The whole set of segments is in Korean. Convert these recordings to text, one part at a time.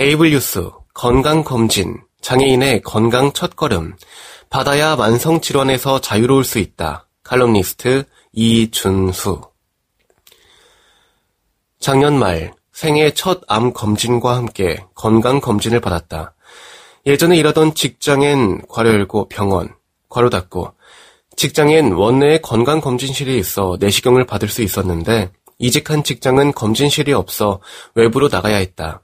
에이블 뉴스 건강검진 장애인의 건강 첫걸음 받아야 만성 질환에서 자유로울 수 있다. 칼럼니스트 이준수 작년 말 생애 첫 암 검진과 함께 건강 검진을 받았다. 예전에 일하던 직장엔 괄호 열고 병원, 괄호 닫고 직장엔 원내에 건강 검진실이 있어 내시경을 받을 수 있었는데 이직한 직장은 검진실이 없어 외부로 나가야 했다.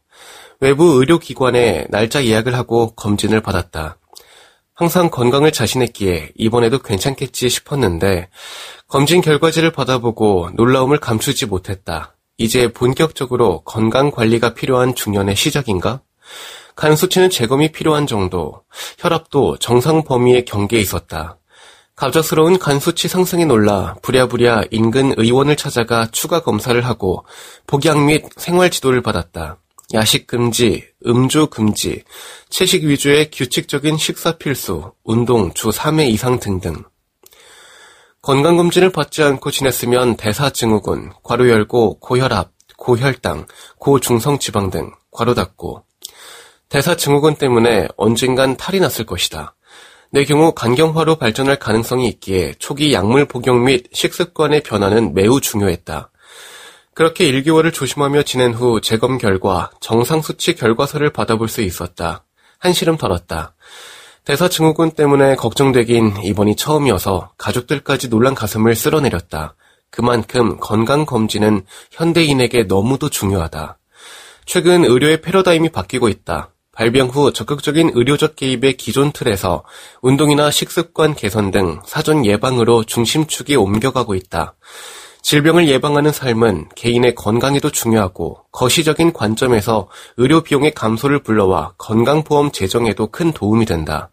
외부 의료기관에 날짜 예약을 하고 검진을 받았다. 항상 건강을 자신했기에 이번에도 괜찮겠지 싶었는데 검진 결과지를 받아보고 놀라움을 감추지 못했다. 이제 본격적으로 건강 관리가 필요한 중년의 시작인가? 간 수치는 재검이 필요한 정도, 혈압도 정상 범위의 경계에 있었다. 갑작스러운 간 수치 상승에 놀라 부랴부랴 인근 의원을 찾아가 추가 검사를 하고 복약 및 생활 지도를 받았다. 야식 금지, 음주 금지, 채식 위주의 규칙적인 식사 필수, 운동 주 3회 이상 등등. 건강검진을 받지 않고 지냈으면 대사증후군, 괄호 열고 고혈압, 고혈당, 고중성 지방 등, 괄호 닫고. 대사증후군 때문에 언젠간 탈이 났을 것이다. 내 경우 간경화로 발전할 가능성이 있기에 초기 약물 복용 및 식습관의 변화는 매우 중요했다. 그렇게 1개월을 조심하며 지낸 후 재검 결과 정상 수치 결과서를 받아볼 수 있었다. 한시름 덜었다. 대사 증후군 때문에 걱정되긴 이번이 처음이어서 가족들까지 놀란 가슴을 쓸어내렸다. 그만큼 건강검진은 현대인에게 너무도 중요하다. 최근 의료의 패러다임이 바뀌고 있다. 발병 후 적극적인 의료적 개입의 기존 틀에서 운동이나 식습관 개선 등 사전 예방으로 중심축이 옮겨가고 있다. 질병을 예방하는 삶은 개인의 건강에도 중요하고 거시적인 관점에서 의료 비용의 감소를 불러와 건강보험 재정에도 큰 도움이 된다.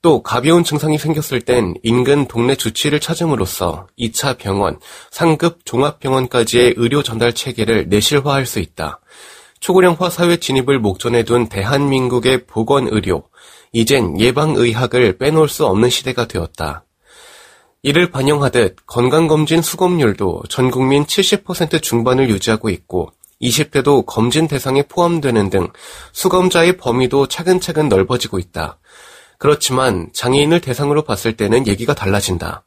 또 가벼운 증상이 생겼을 땐 인근 동네 주치를 찾음으로써 2차 병원, 상급 종합병원까지의 의료 전달 체계를 내실화할 수 있다. 초고령화 사회 진입을 목전에 둔 대한민국의 보건의료, 이젠 예방의학을 빼놓을 수 없는 시대가 되었다. 이를 반영하듯 건강검진 수검률도 전 국민 70% 중반을 유지하고 있고 20대도 검진 대상에 포함되는 등 수검자의 범위도 차근차근 넓어지고 있다. 그렇지만 장애인을 대상으로 봤을 때는 얘기가 달라진다.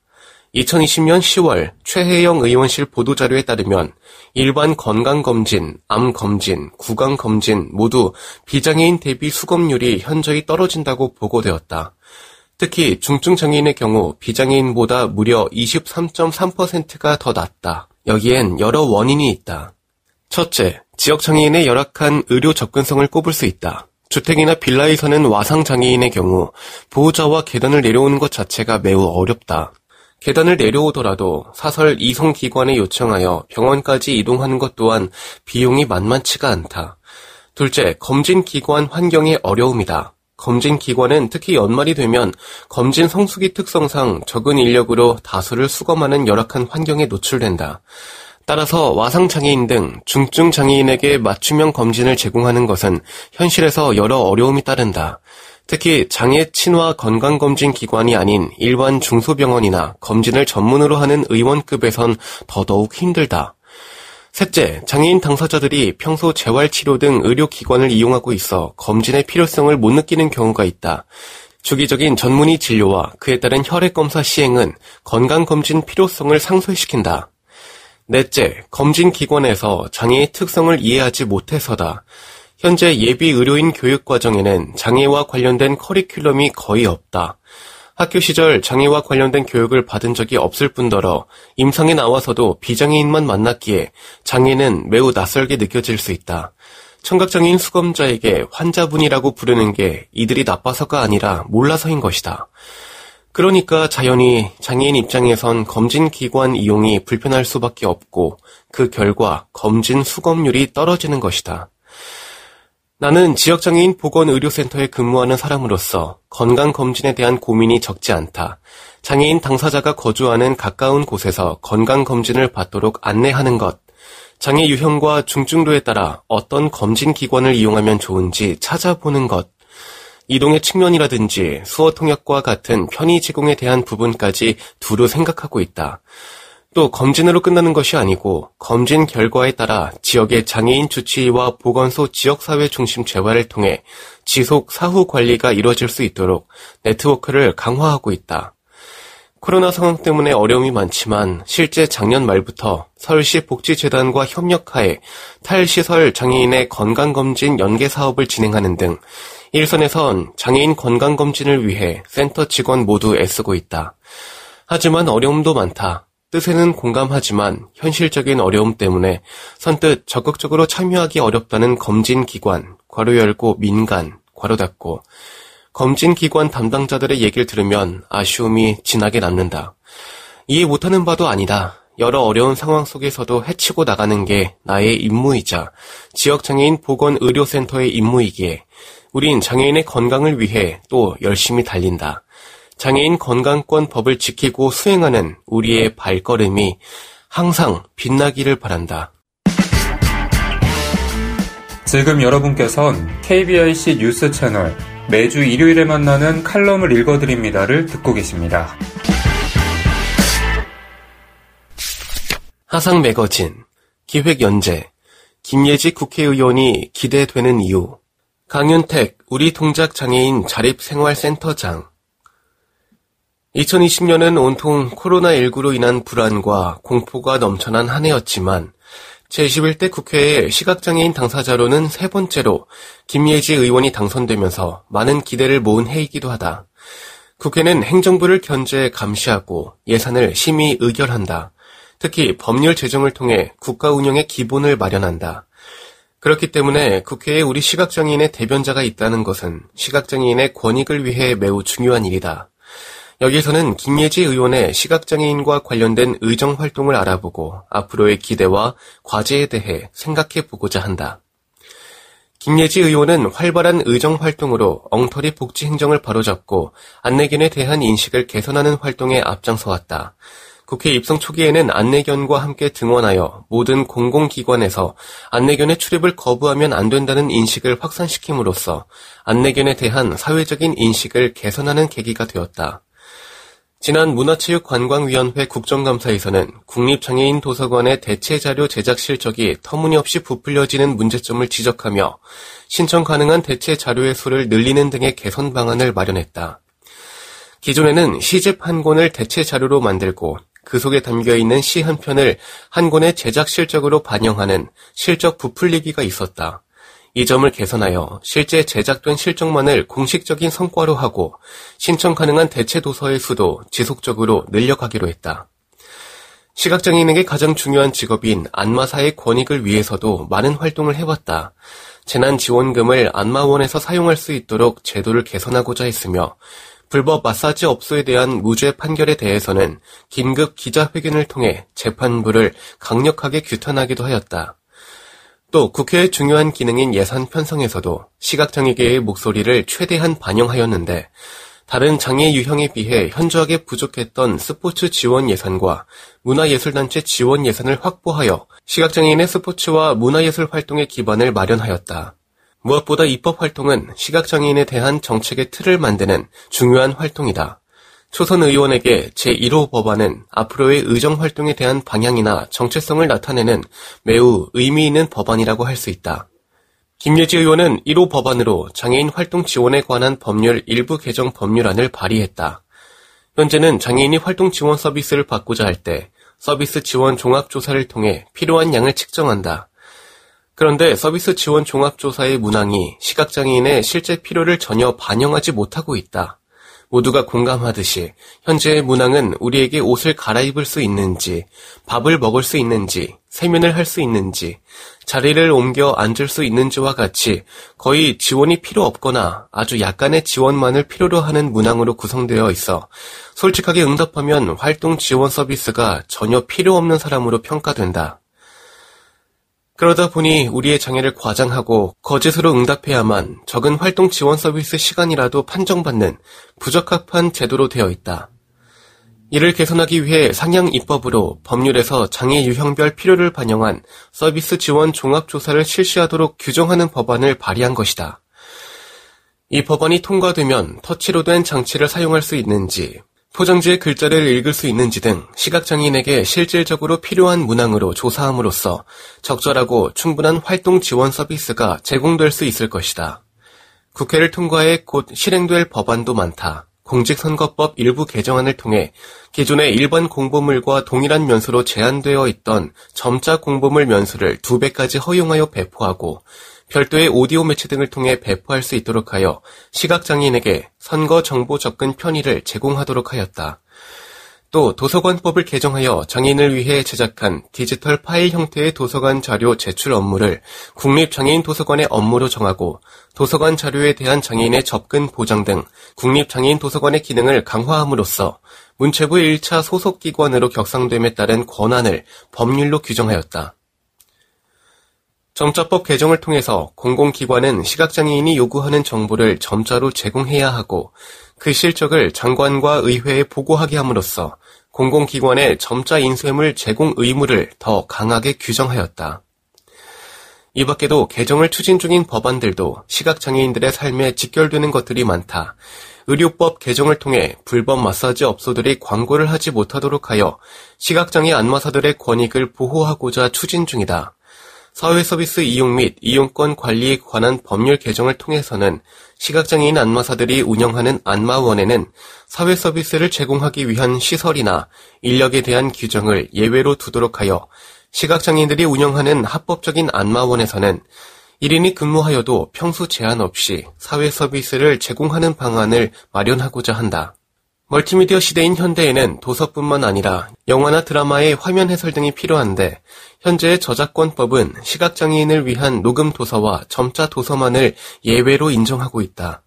2020년 10월 최혜영 의원실 보도자료에 따르면 일반 건강검진, 암검진, 구강검진 모두 비장애인 대비 수검률이 현저히 떨어진다고 보고되었다. 특히 중증 장애인의 경우 비장애인보다 무려 23.3%가 더 낮다. 여기엔 여러 원인이 있다. 첫째, 지역 장애인의 열악한 의료 접근성을 꼽을 수 있다. 주택이나 빌라에 서는 와상 장애인의 경우 보호자와 계단을 내려오는 것 자체가 매우 어렵다. 계단을 내려오더라도 사설 이송 기관에 요청하여 병원까지 이동하는 것 또한 비용이 만만치가 않다. 둘째, 검진 기관 환경의 어려움이다. 검진 기관은 특히 연말이 되면 검진 성수기 특성상 적은 인력으로 다수를 수검하는 열악한 환경에 노출된다. 따라서 와상장애인 등 중증 장애인에게 맞춤형 검진을 제공하는 것은 현실에서 여러 어려움이 따른다. 특히 장애 친화 건강검진 기관이 아닌 일반 중소병원이나 검진을 전문으로 하는 의원급에선 더더욱 힘들다. 셋째, 장애인 당사자들이 평소 재활치료 등 의료기관을 이용하고 있어 검진의 필요성을 못 느끼는 경우가 있다. 주기적인 전문의 진료와 그에 따른 혈액검사 시행은 건강검진 필요성을 상쇄시킨다. 넷째, 검진기관에서 장애의 특성을 이해하지 못해서다. 현재 예비 의료인 교육 과정에는 장애와 관련된 커리큘럼이 거의 없다. 학교 시절 장애와 관련된 교육을 받은 적이 없을 뿐더러 임상에 나와서도 비장애인만 만났기에 장애는 매우 낯설게 느껴질 수 있다. 청각장애인 수검자에게 환자분이라고 부르는 게 이들이 나빠서가 아니라 몰라서인 것이다. 그러니까 자연히 장애인 입장에선 검진 기관 이용이 불편할 수밖에 없고 그 결과 검진 수검률이 떨어지는 것이다. 나는 지역장애인 보건의료센터에 근무하는 사람으로서 건강검진에 대한 고민이 적지 않다. 장애인 당사자가 거주하는 가까운 곳에서 건강검진을 받도록 안내하는 것, 장애 유형과 중증도에 따라 어떤 검진 기관을 이용하면 좋은지 찾아보는 것, 이동의 측면이라든지 수어 통역과 같은 편의 제공에 대한 부분까지 두루 생각하고 있다. 또 검진으로 끝나는 것이 아니고 검진 결과에 따라 지역의 장애인 주치의와 보건소 지역사회 중심 재활을 통해 지속 사후 관리가 이루어질 수 있도록 네트워크를 강화하고 있다. 코로나 상황 때문에 어려움이 많지만 실제 작년 말부터 서울시 복지재단과 협력하에 탈시설 장애인의 건강검진 연계 사업을 진행하는 등 일선에선 장애인 건강검진을 위해 센터 직원 모두 애쓰고 있다. 하지만 어려움도 많다. 뜻에는 공감하지만 현실적인 어려움 때문에 선뜻 적극적으로 참여하기 어렵다는 검진 기관, 괄호 열고 민간, 괄호 닫고 검진 기관 담당자들의 얘기를 들으면 아쉬움이 진하게 남는다. 이해 못하는 바도 아니다. 여러 어려운 상황 속에서도 해치고 나가는 게 나의 임무이자 지역장애인 보건의료센터의 임무이기에 우린 장애인의 건강을 위해 또 열심히 달린다. 장애인 건강권 법을 지키고 수행하는 우리의 발걸음이 항상 빛나기를 바란다. 지금 여러분께선 KBIC 뉴스 채널 매주 일요일에 만나는 칼럼을 읽어드립니다를 듣고 계십니다. 하상 매거진, 기획연재, 김예지 국회의원이 기대되는 이유, 강윤택 우리 동작 장애인 자립생활센터장 2020년은 온통 코로나19로 인한 불안과 공포가 넘쳐난 한 해였지만 제21대 국회의 시각장애인 당사자로는 세 번째로 김예지 의원이 당선되면서 많은 기대를 모은 해이기도 하다. 국회는 행정부를 견제 감시하고 예산을 심의 의결한다. 특히 법률 제정을 통해 국가 운영의 기본을 마련한다. 그렇기 때문에 국회에 우리 시각장애인의 대변자가 있다는 것은 시각장애인의 권익을 위해 매우 중요한 일이다. 여기서는 김예지 의원의 시각장애인과 관련된 의정 활동을 알아보고 앞으로의 기대와 과제에 대해 생각해 보고자 한다. 김예지 의원은 활발한 의정 활동으로 엉터리 복지 행정을 바로잡고 안내견에 대한 인식을 개선하는 활동에 앞장서 왔다. 국회 입성 초기에는 안내견과 함께 등원하여 모든 공공기관에서 안내견의 출입을 거부하면 안 된다는 인식을 확산시킴으로써 안내견에 대한 사회적인 인식을 개선하는 계기가 되었다. 지난 문화체육관광위원회 국정감사에서는 국립장애인 도서관의 대체자료 제작 실적이 터무니없이 부풀려지는 문제점을 지적하며 신청 가능한 대체 자료의 수를 늘리는 등의 개선 방안을 마련했다. 기존에는 시집 한 권을 대체 자료로 만들고 그 속에 담겨 있는 시 한 편을 한 권의 제작 실적으로 반영하는 실적 부풀리기가 있었다. 이 점을 개선하여 실제 제작된 실적만을 공식적인 성과로 하고 신청 가능한 대체 도서의 수도 지속적으로 늘려가기로 했다. 시각장애인에게 가장 중요한 직업인 안마사의 권익을 위해서도 많은 활동을 해왔다. 재난지원금을 안마원에서 사용할 수 있도록 제도를 개선하고자 했으며 불법 마사지 업소에 대한 무죄 판결에 대해서는 긴급 기자회견을 통해 재판부를 강력하게 규탄하기도 하였다. 또 국회의 중요한 기능인 예산 편성에서도 시각장애계의 목소리를 최대한 반영하였는데 다른 장애 유형에 비해 현저하게 부족했던 스포츠 지원 예산과 문화예술단체 지원 예산을 확보하여 시각장애인의 스포츠와 문화예술 활동의 기반을 마련하였다. 무엇보다 입법 활동은 시각장애인에 대한 정책의 틀을 만드는 중요한 활동이다. 초선 의원에게 제1호 법안은 앞으로의 의정 활동에 대한 방향이나 정체성을 나타내는 매우 의미 있는 법안이라고 할 수 있다. 김예지 의원은 1호 법안으로 장애인 활동 지원에 관한 법률 일부 개정 법률안을 발의했다. 현재는 장애인이 활동 지원 서비스를 받고자 할 때 서비스 지원 종합조사를 통해 필요한 양을 측정한다. 그런데 서비스 지원 종합조사의 문항이 시각장애인의 실제 필요를 전혀 반영하지 못하고 있다. 모두가 공감하듯이 현재의 문항은 우리에게 옷을 갈아입을 수 있는지, 밥을 먹을 수 있는지, 세면을 할 수 있는지, 자리를 옮겨 앉을 수 있는지와 같이 거의 지원이 필요 없거나 아주 약간의 지원만을 필요로 하는 문항으로 구성되어 있어 솔직하게 응답하면 활동 지원 서비스가 전혀 필요 없는 사람으로 평가된다. 그러다 보니 우리의 장애를 과장하고 거짓으로 응답해야만 적은 활동 지원 서비스 시간이라도 판정받는 부적합한 제도로 되어 있다. 이를 개선하기 위해 상향 입법으로 법률에서 장애 유형별 필요를 반영한 서비스 지원 종합조사를 실시하도록 규정하는 법안을 발의한 것이다. 이 법안이 통과되면 터치로 된 장치를 사용할 수 있는지, 포장지의 글자를 읽을 수 있는지 등 시각장애인에게 실질적으로 필요한 문항으로 조사함으로써 적절하고 충분한 활동 지원 서비스가 제공될 수 있을 것이다. 국회를 통과해 곧 실행될 법안도 많다. 공직선거법 일부 개정안을 통해 기존의 일반 공보물과 동일한 면수로 제한되어 있던 점자 공보물 면수를 두 배까지 허용하여 배포하고 별도의 오디오 매체 등을 통해 배포할 수 있도록 하여 시각장애인에게 선거 정보 접근 편의를 제공하도록 하였다. 또 도서관법을 개정하여 장애인을 위해 제작한 디지털 파일 형태의 도서관 자료 제출 업무를 국립장애인 도서관의 업무로 정하고 도서관 자료에 대한 장애인의 접근 보장 등 국립장애인 도서관의 기능을 강화함으로써 문체부 1차 소속기관으로 격상됨에 따른 권한을 법률로 규정하였다. 점자법 개정을 통해서 공공기관은 시각장애인이 요구하는 정보를 점자로 제공해야 하고 그 실적을 장관과 의회에 보고하게 함으로써 공공기관의 점자 인쇄물 제공 의무를 더 강하게 규정하였다. 이 밖에도 개정을 추진 중인 법안들도 시각장애인들의 삶에 직결되는 것들이 많다. 의료법 개정을 통해 불법 마사지 업소들이 광고를 하지 못하도록 하여 시각장애 안마사들의 권익을 보호하고자 추진 중이다. 사회 서비스 이용 및 이용권 관리에 관한 법률 개정을 통해서는 시각장애인 안마사들이 운영하는 안마원에는 사회 서비스를 제공하기 위한 시설이나 인력에 대한 규정을 예외로 두도록 하여 시각장애인들이 운영하는 합법적인 안마원에서는 1인이 근무하여도 평수 제한 없이 사회 서비스를 제공하는 방안을 마련하고자 한다. 멀티미디어 시대인 현대에는 도서뿐만 아니라 영화나 드라마의 화면 해설 등이 필요한데 현재의 저작권법은 시각장애인을 위한 녹음 도서와 점자 도서만을 예외로 인정하고 있다.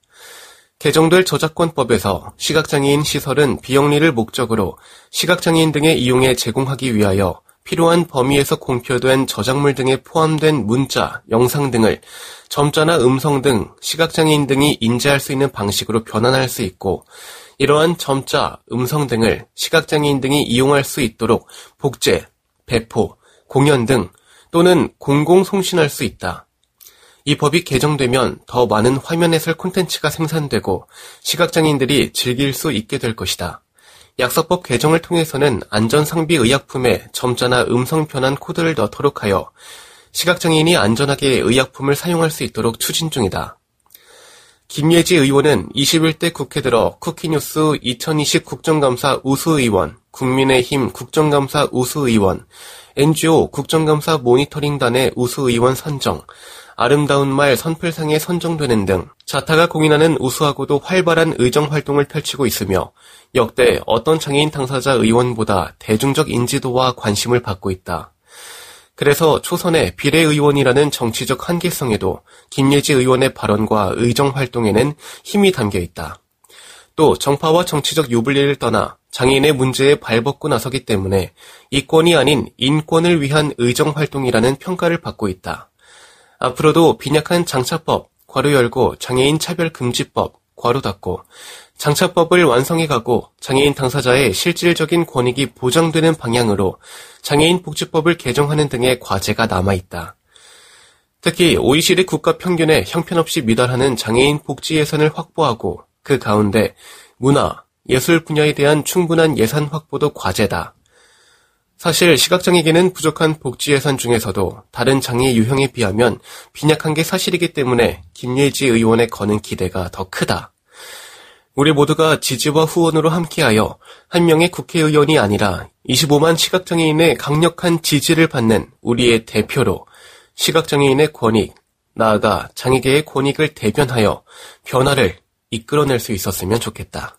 개정될 저작권법에서 시각장애인 시설은 비영리를 목적으로 시각장애인 등의 이용에 제공하기 위하여 필요한 범위에서 공표된 저작물 등에 포함된 문자, 영상 등을 점자나 음성 등 시각장애인 등이 인지할 수 있는 방식으로 변환할 수 있고 이러한 점자, 음성 등을 시각장애인 등이 이용할 수 있도록 복제, 배포, 공연 등 또는 공공 송신할 수 있다. 이 법이 개정되면 더 많은 화면 해설 콘텐츠가 생산되고 시각장애인들이 즐길 수 있게 될 것이다. 약서법 개정을 통해서는 안전상비 의약품에 점자나 음성 변환 코드를 넣도록 하여 시각장애인이 안전하게 의약품을 사용할 수 있도록 추진 중이다. 김예지 의원은 21대 국회 들어 쿠키뉴스 2020 국정감사 우수의원, 국민의힘 국정감사 우수의원, NGO 국정감사 모니터링단의 우수의원 선정, 아름다운 말 선플상에 선정되는 등 자타가 공인하는 우수하고도 활발한 의정 활동을 펼치고 있으며 역대 어떤 장애인 당사자 의원보다 대중적 인지도와 관심을 받고 있다. 그래서 초선의 비례의원이라는 정치적 한계성에도 김예지 의원의 발언과 의정 활동에는 힘이 담겨 있다. 또 정파와 정치적 유불리를 떠나 장애인의 문제에 발벗고 나서기 때문에 이권이 아닌 인권을 위한 의정 활동이라는 평가를 받고 있다. 앞으로도 빈약한 장차법, 괄호 열고 장애인 차별금지법, 괄호 닫고 장차법을 완성해가고 장애인 당사자의 실질적인 권익이 보장되는 방향으로 장애인 복지법을 개정하는 등의 과제가 남아있다. 특히 OECD 국가 평균에 형편없이 미달하는 장애인 복지 예산을 확보하고 그 가운데 문화, 예술 분야에 대한 충분한 예산 확보도 과제다. 사실 시각장애계는 부족한 복지 예산 중에서도 다른 장애 유형에 비하면 빈약한 게 사실이기 때문에 김예지 의원의 거는 기대가 더 크다. 우리 모두가 지지와 후원으로 함께하여 한 명의 국회의원이 아니라 25만 시각장애인의 강력한 지지를 받는 우리의 대표로 시각장애인의 권익, 나아가 장애계의 권익을 대변하여 변화를 이끌어낼 수 있었으면 좋겠다.